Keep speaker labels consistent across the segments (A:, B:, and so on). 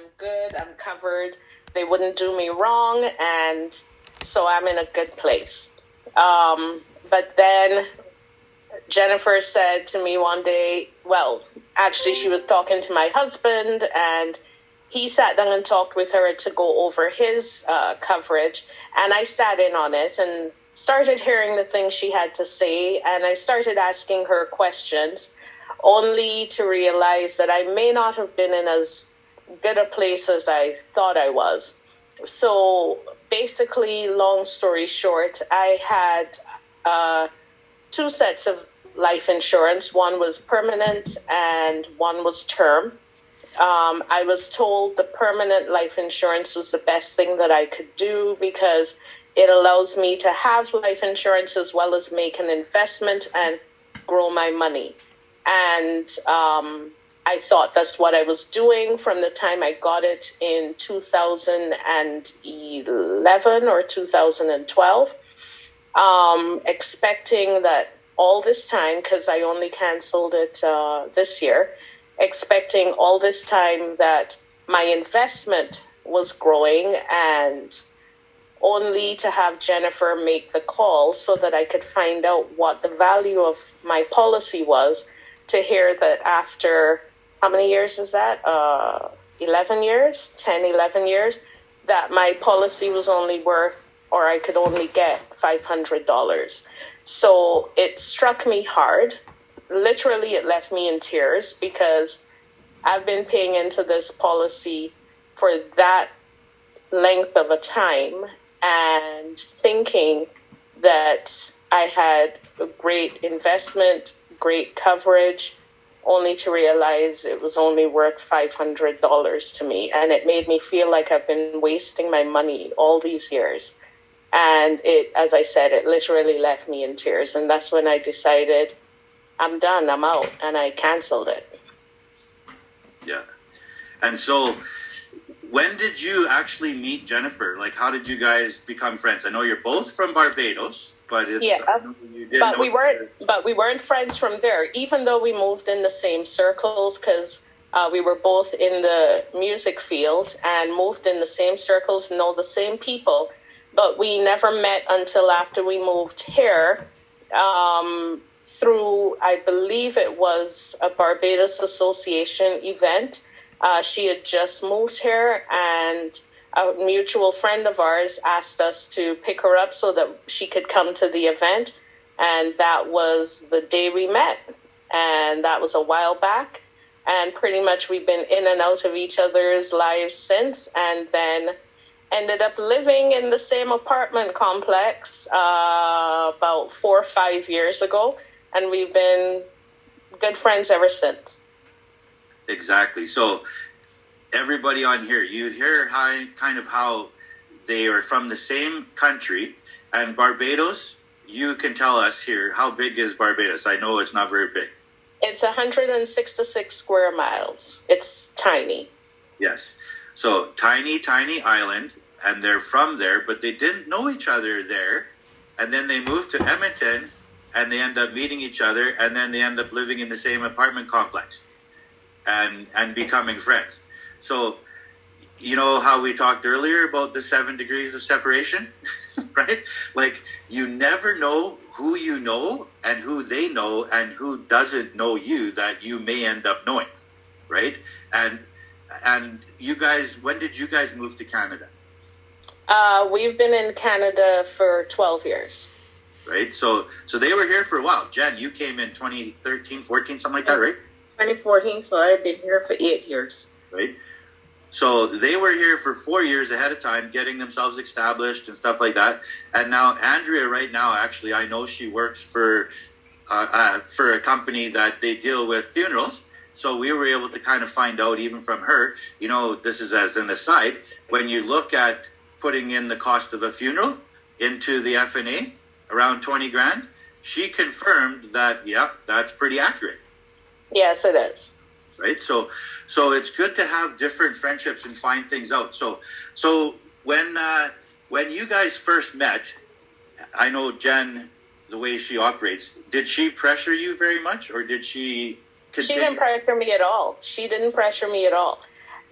A: I'm good, I'm covered, they wouldn't do me wrong, and so I'm in a good place. Um, but then Jennifer said to me one day, well, actually, she was talking to my husband, and he sat down and talked with her to go over his uh, coverage. And I sat in on it and started hearing the things she had to say, and I started asking her questions, only to realize that I may not have been in as good a place as I thought I was. So basically, long story short, I had uh, two sets of life insurance. One was permanent and one was term. Um, I was told the permanent life insurance was the best thing that I could do because it allows me to have life insurance as well as make an investment and grow my money. And um, I thought that's what I was doing from the time I got it in 2011 or 2012, um, expecting that all this time, because I only canceled it uh, this year, expecting all this time that my investment was growing and only to have Jennifer make the call so that I could find out what the value of my policy was to hear that after how many years is that? Uh, 11 years, 10, 11 years, that my policy was only worth or I could only get $500. So it struck me hard literally it left me in tears because I've been paying into this policy for that length of a time and thinking that I had a great investment, great coverage, only to realize it was only worth $500 to me. And it made me feel like I've been wasting my money all these years. And it, as I said, it literally left me in tears. And that's when I decided I'm done, I'm out, and I canceled it.
B: Yeah. And so, when did you actually meet Jennifer? Like, how did you guys become friends? I know you're both from Barbados, but it's,
A: yeah, but we weren't. But we weren't friends from there, even though we moved in the same circles because uh, we were both in the music field and moved in the same circles, know the same people. But we never met until after we moved here. Um, through, I believe it was a Barbados Association event. Uh, she had just moved here, and a mutual friend of ours asked us to pick her up so that she could come to the event. And that was the day we met. And that was a while back. And pretty much we've been in and out of each other's lives since. And then ended up living in the same apartment complex uh, about four or five years ago and we've been good friends ever since.
B: Exactly. So everybody on here, you hear how kind of how they are from the same country, and Barbados. You can tell us here how big is Barbados? I know it's not very big.
A: It's 166 square miles. It's tiny.
B: Yes. So tiny, tiny island, and they're from there, but they didn't know each other there. And then they moved to Edmonton, and they end up meeting each other, and then they end up living in the same apartment complex, and and becoming friends. So, you know how we talked earlier about the seven degrees of separation, right? Like you never know who you know and who they know and who doesn't know you that you may end up knowing, right? And and you guys, when did you guys move to Canada?
A: Uh, we've been in Canada for twelve years
B: right? So so they were here for a while. Jen, you came in 2013, 14, something like that, right?
C: 2014, so I've been here for eight years.
B: Right. So they were here for four years ahead of time, getting themselves established and stuff like that. And now Andrea, right now, actually, I know she works for uh, uh, for a company that they deal with funerals. So we were able to kind of find out even from her. You know, this is as an aside. When you look at putting in the cost of a funeral into the FNA, around 20 grand, she confirmed that, yeah, that's pretty accurate.
A: Yes, it is.
B: Right. So, so it's good to have different friendships and find things out. So, so when, uh, when you guys first met, I know Jen, the way she operates, did she pressure you very much or did she?
A: Continue? She didn't pressure me at all. She didn't pressure me at all.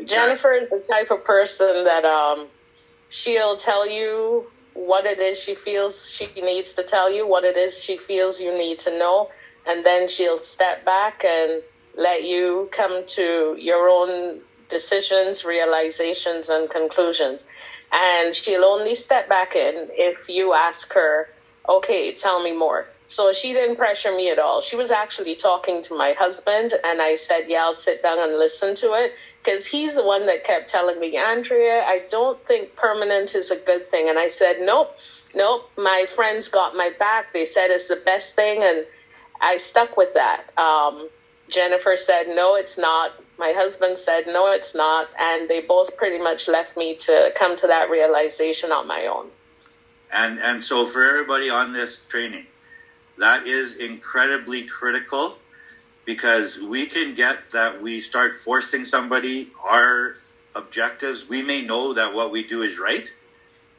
A: Jennifer is the type of person that um, she'll tell you what it is she feels she needs to tell you, what it is she feels you need to know, and then she'll step back and let you come to your own decisions, realizations, and conclusions. And she'll only step back in if you ask her, okay, tell me more. So she didn't pressure me at all. She was actually talking to my husband, and I said, Yeah, I'll sit down and listen to it. Because he's the one that kept telling me, Andrea, I don't think permanent is a good thing. And I said, Nope, nope. My friends got my back. They said it's the best thing, and I stuck with that. Um, Jennifer said, No, it's not. My husband said, No, it's not. And they both pretty much left me to come to that realization on my own.
B: And, and so, for everybody on this training, that is incredibly critical because we can get that we start forcing somebody our objectives. We may know that what we do is right,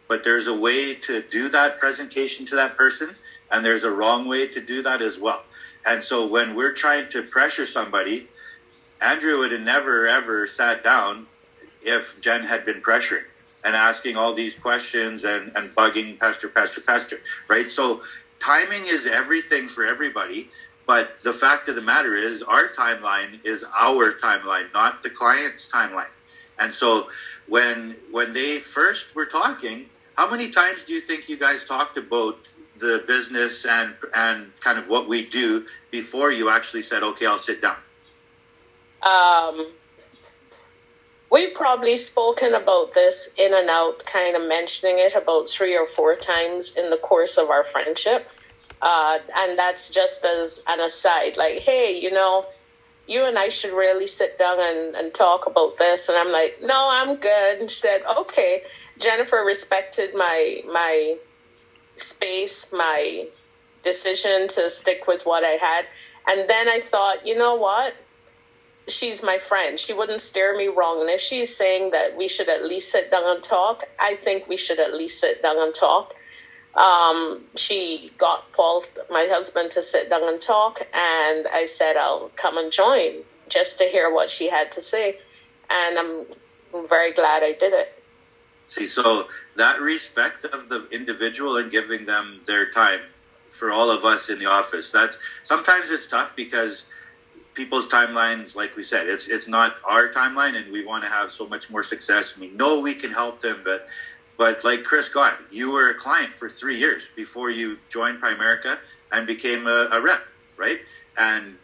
B: but there's a way to do that presentation to that person, and there's a wrong way to do that as well. And so when we're trying to pressure somebody, Andrea would have never ever sat down if Jen had been pressuring and asking all these questions and, and bugging Pastor, Pastor, Pastor, right? So timing is everything for everybody. But the fact of the matter is, our timeline is our timeline, not the client's timeline. And so, when when they first were talking, how many times do you think you guys talked about the business and and kind of what we do before you actually said, "Okay, I'll sit down"?
A: Um, we've probably spoken about this in and out, kind of mentioning it about three or four times in the course of our friendship. Uh, and that's just as an aside, like, hey, you know, you and I should really sit down and, and talk about this. And I'm like, no, I'm good. And she said, okay. Jennifer respected my my space, my decision to stick with what I had. And then I thought, you know what? She's my friend. She wouldn't steer me wrong. And if she's saying that we should at least sit down and talk, I think we should at least sit down and talk um, she got Paul, my husband, to sit down and talk, and I said I'll come and join just to hear what she had to say, and I'm very glad I did it.
B: See, so that respect of the individual and giving them their time for all of us in the office. That's sometimes it's tough because people's timelines, like we said, it's it's not our timeline, and we want to have so much more success. We know we can help them, but but like Chris got, you were a client for three years before you joined Primerica and became a, a rep, right? And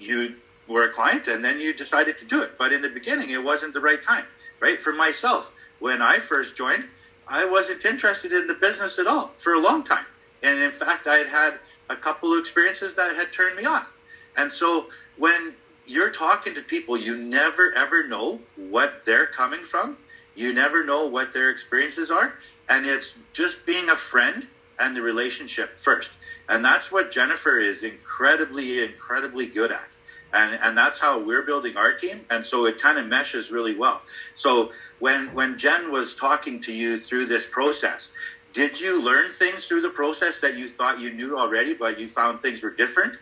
B: you were a client and then you decided to do it. But in the beginning, it wasn't the right time, right? For myself, when I first joined, I wasn't interested in the business at all for a long time. And in fact, I had had a couple of experiences that had turned me off. And so when you're talking to people, you never ever know what they're coming from you never know what their experiences are. And it's just being a friend and the relationship first. And that's what Jennifer is incredibly, incredibly good at. And, and that's how we're building our team. And so it kind of meshes really well. So when, when Jen was talking to you through this process, did you learn things through the process that you thought you knew already, but you found things were different?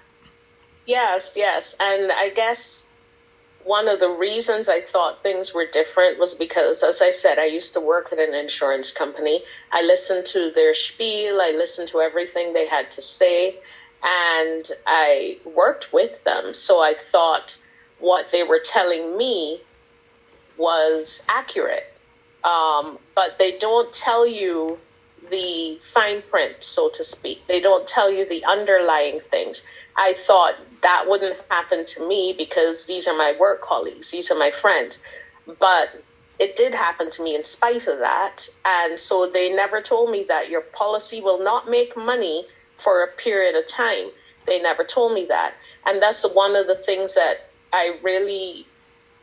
A: Yes, yes. And I guess one of the reasons I thought things were different was because, as I said, I used to work at an insurance company. I listened to their spiel, I listened to everything they had to say, and I worked with them. So I thought what they were telling me was accurate. Um, but they don't tell you the fine print, so to speak. They don't tell you the underlying things. I thought that wouldn't happen to me because these are my work colleagues, these are my friends. But it did happen to me in spite of that. And so they never told me that your policy will not make money for a period of time. They never told me that. And that's one of the things that I really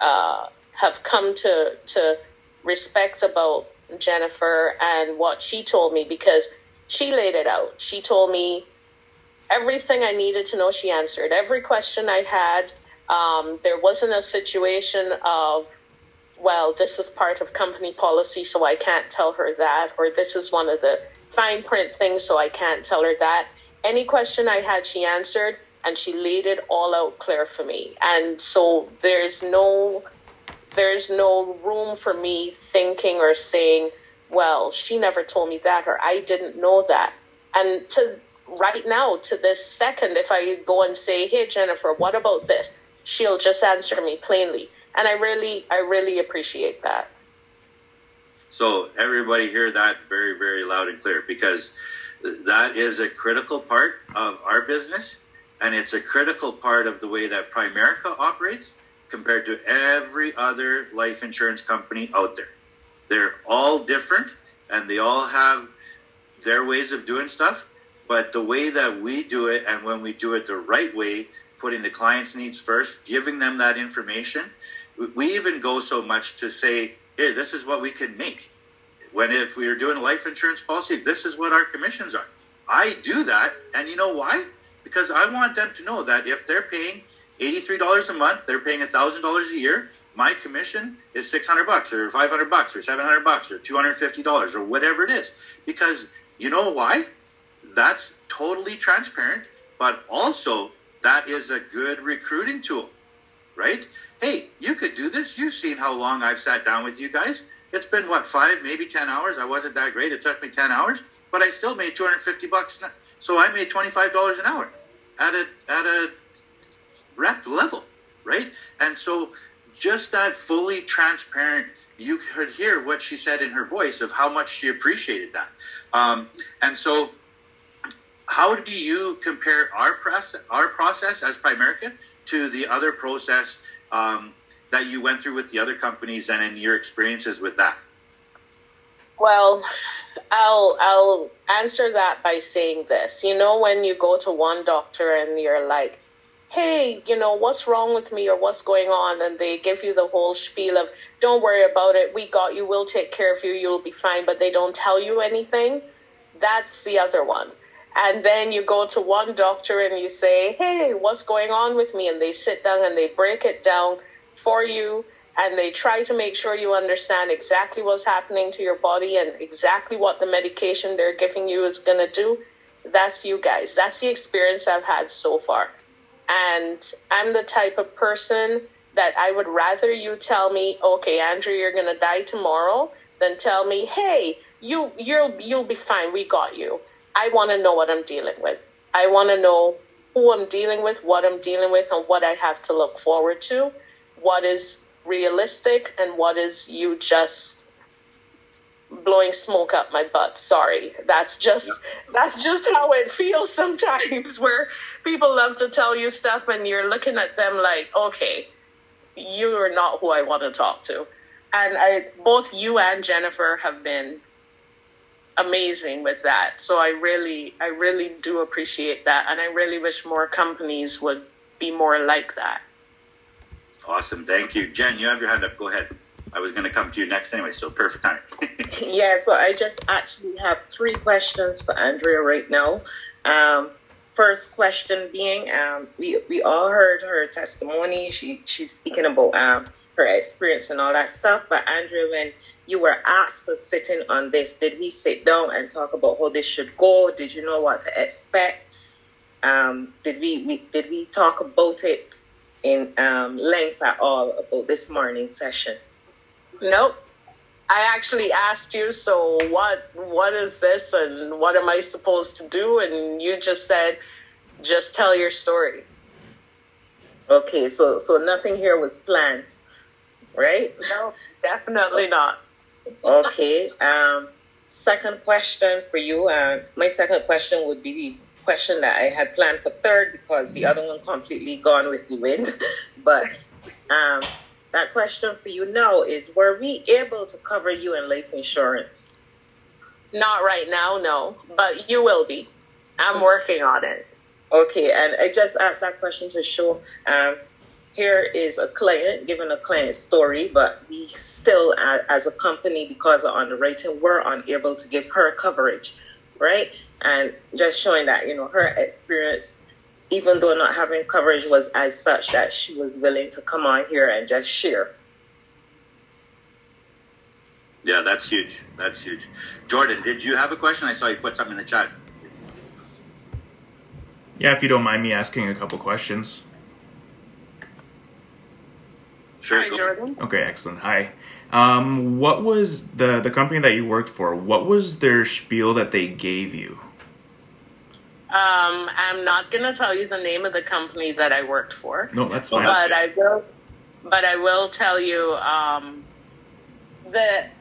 A: uh, have come to, to respect about Jennifer and what she told me because she laid it out. She told me everything I needed to know, she answered. Every question I had, um, there wasn't a situation of, well, this is part of company policy, so I can't tell her that, or this is one of the fine print thing, so I can't tell her that. Any question I had, she answered, and she laid it all out clear for me. And so there's no there's no room for me thinking or saying, well, she never told me that or I didn't know that. And to right now, to this second, if I go and say, hey, Jennifer, what about this? She'll just answer me plainly. And I really, I really appreciate that.
B: So everybody hear that very, very loud and clear because that is a critical part of our business and it's a critical part of the way that Primerica operates compared to every other life insurance company out there. They're all different and they all have their ways of doing stuff, but the way that we do it and when we do it the right way, putting the client's needs first, giving them that information, we even go so much to say, here, this is what we can make. When if we are doing a life insurance policy, this is what our commissions are. I do that, and you know why? Because I want them to know that if they're paying $83 a month, they're paying $1,000 a year, my commission is 600 bucks or 500 bucks or 700 bucks or $250 or whatever it is. Because you know why? That's totally transparent, but also that is a good recruiting tool, right? Hey, you could do this. You've seen how long I've sat down with you guys. It's been what, five, maybe 10 hours. I wasn't that great. It took me 10 hours, but I still made 250 bucks. So I made $25 an hour at a, at a rep level, right? And so just that fully transparent, you could hear what she said in her voice of how much she appreciated that. Um, and so, how do you compare our process, our process as Primerica to the other process um, that you went through with the other companies, and in your experiences with that?
A: Well, I'll I'll answer that by saying this. You know, when you go to one doctor and you're like, hey, you know, what's wrong with me or what's going on? And they give you the whole spiel of, don't worry about it. We got you. We'll take care of you. You'll be fine. But they don't tell you anything. That's the other one. And then you go to one doctor and you say, hey, what's going on with me? And they sit down and they break it down for you and they try to make sure you understand exactly what's happening to your body and exactly what the medication they're giving you is going to do. That's you guys. That's the experience I've had so far. And I'm the type of person that I would rather you tell me, okay, Andrea, you're going to die tomorrow, than tell me, hey, you, you'll, you'll be fine. We got you. I want to know what I'm dealing with. I want to know who I'm dealing with, what I'm dealing with, and what I have to look forward to. What is realistic and what is you just blowing smoke up my butt. Sorry. That's just yeah. that's just how it feels sometimes where people love to tell you stuff and you're looking at them like, "Okay, you're not who I want to talk to." And I both you and Jennifer have been amazing with that. So I really I really do appreciate that and I really wish more companies would be more like that.
B: Awesome. Thank you. Jen, you have your hand up. Go ahead. I was going to come to you next anyway, so perfect time.
C: yeah, so I just actually have three questions for Andrea right now. Um, first question being, um, we we all heard her testimony. She she's speaking about um, her experience and all that stuff. But Andrea, when you were asked to sit in on this, did we sit down and talk about how this should go? Did you know what to expect? Um, did we, we did we talk about it in um, length at all about this morning session?
A: Nope. I actually asked you, so what what is this and what am I supposed to do? And you just said, just tell your story.
C: Okay, so so nothing here was planned, right?
A: No, definitely not.
C: okay. Um second question for you. Uh, my second question would be the question that I had planned for third because the other one completely gone with the wind. but um that question for you now is were we able to cover you in life insurance?
A: Not right now, no, but you will be. I'm working on it.
C: Okay, and I just asked that question to show um, here is a client giving a client story, but we still, as a company, because of underwriting, were unable to give her coverage, right? And just showing that, you know, her experience even though not having coverage was as such that she was willing to come on here and just share.
B: Yeah, that's huge. That's huge. Jordan, did you have a question? I saw you put something in the chat.
D: Yeah, if you don't mind me asking a couple questions.
B: Sure. Sure.
A: Hi, Jordan.
D: Okay, excellent. Hi. Um, what was the the company that you worked for? What was their spiel that they gave you?
A: Um, I'm not going to tell you the name of the company that I worked for.
D: No, that's fine.
A: But I will. But I will tell you um, that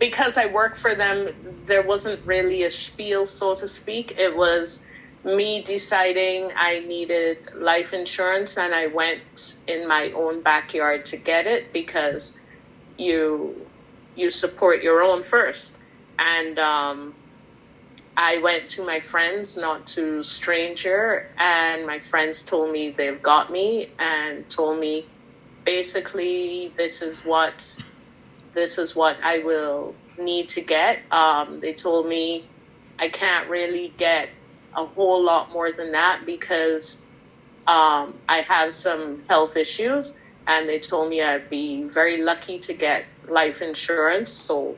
A: because I worked for them, there wasn't really a spiel, so to speak. It was me deciding I needed life insurance, and I went in my own backyard to get it because you you support your own first. And um, I went to my friends, not to stranger, and my friends told me they've got me and told me basically this is what this is what I will need to get. Um, they told me I can't really get a whole lot more than that because um, I have some health issues, and they told me I'd be very lucky to get life insurance. So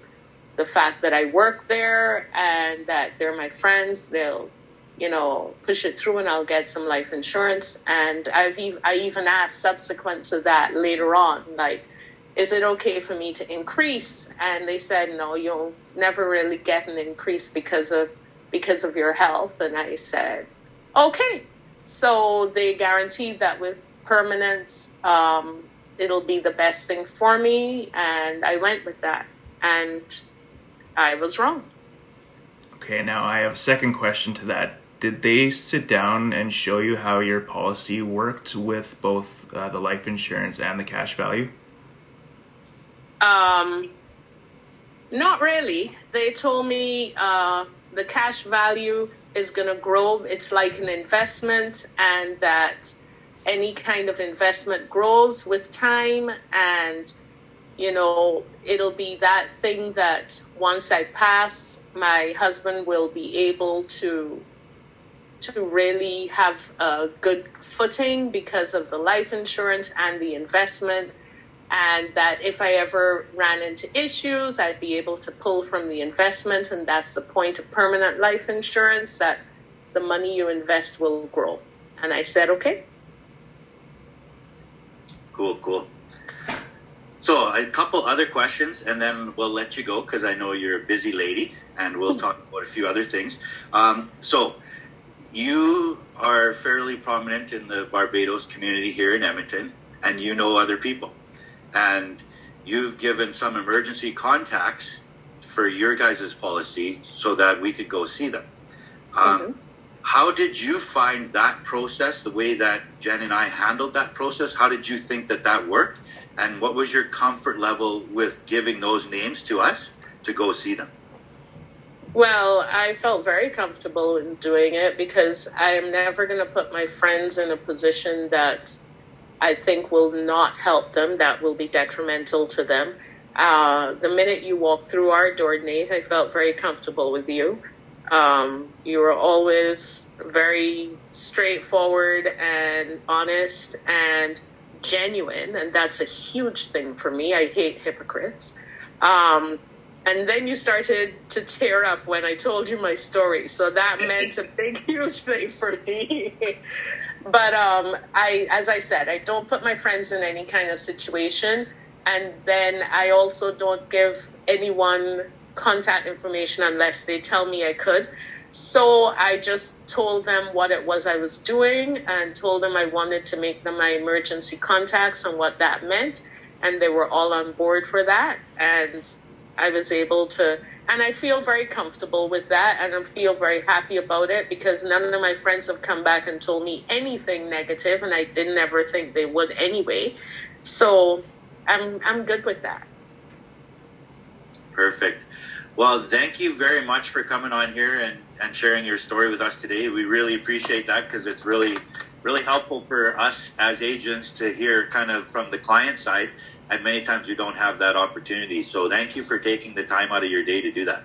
A: the fact that I work there and that they're my friends, they'll, you know, push it through and I'll get some life insurance. And I've I even asked subsequent to that later on, like, is it okay for me to increase? And they said, no, you'll never really get an increase because of because of your health. And I said, okay. So they guaranteed that with permanent, um, it'll be the best thing for me. And I went with that. And I was wrong.
D: Okay, now I have a second question to that. Did they sit down and show you how your policy worked with both uh, the life insurance and the cash value?
A: Um, not really. They told me uh, the cash value is going to grow. It's like an investment, and that any kind of investment grows with time and you know, it'll be that thing that once I pass, my husband will be able to to really have a good footing because of the life insurance and the investment and that if I ever ran into issues, I'd be able to pull from the investment and that's the point of permanent life insurance that the money you invest will grow. And I said, okay.
B: Cool, cool. So a couple other questions, and then we'll let you go because I know you're a busy lady, and we'll talk about a few other things. Um, so you are fairly prominent in the Barbados community here in Edmonton, and you know other people, and you've given some emergency contacts for your guys' policy so that we could go see them. Um,
A: Mhm.
B: How did you find that process, the way that Jen and I handled that process? How did you think that that worked? And what was your comfort level with giving those names to us to go see them?
A: Well, I felt very comfortable in doing it because I am never going to put my friends in a position that I think will not help them, that will be detrimental to them. Uh, the minute you walked through our door, Nate, I felt very comfortable with you. Um, you were always very straightforward and honest and genuine, and that's a huge thing for me. I hate hypocrites. Um, and then you started to tear up when I told you my story. So that meant a big, huge thing for me. but um, I, as I said, I don't put my friends in any kind of situation. And then I also don't give anyone contact information unless they tell me I could. So I just told them what it was I was doing and told them I wanted to make them my emergency contacts and what that meant. And they were all on board for that. And I was able to, and I feel very comfortable with that, and I feel very happy about it because none of my friends have come back and told me anything negative, and I didn't ever think they would anyway. So I'm I'm good with that.
B: Perfect. Well, thank you very much for coming on here and, and sharing your story with us today. We really appreciate that because it's really, really helpful for us as agents to hear kind of from the client side. And many times we don't have that opportunity. So thank you for taking the time out of your day to do that.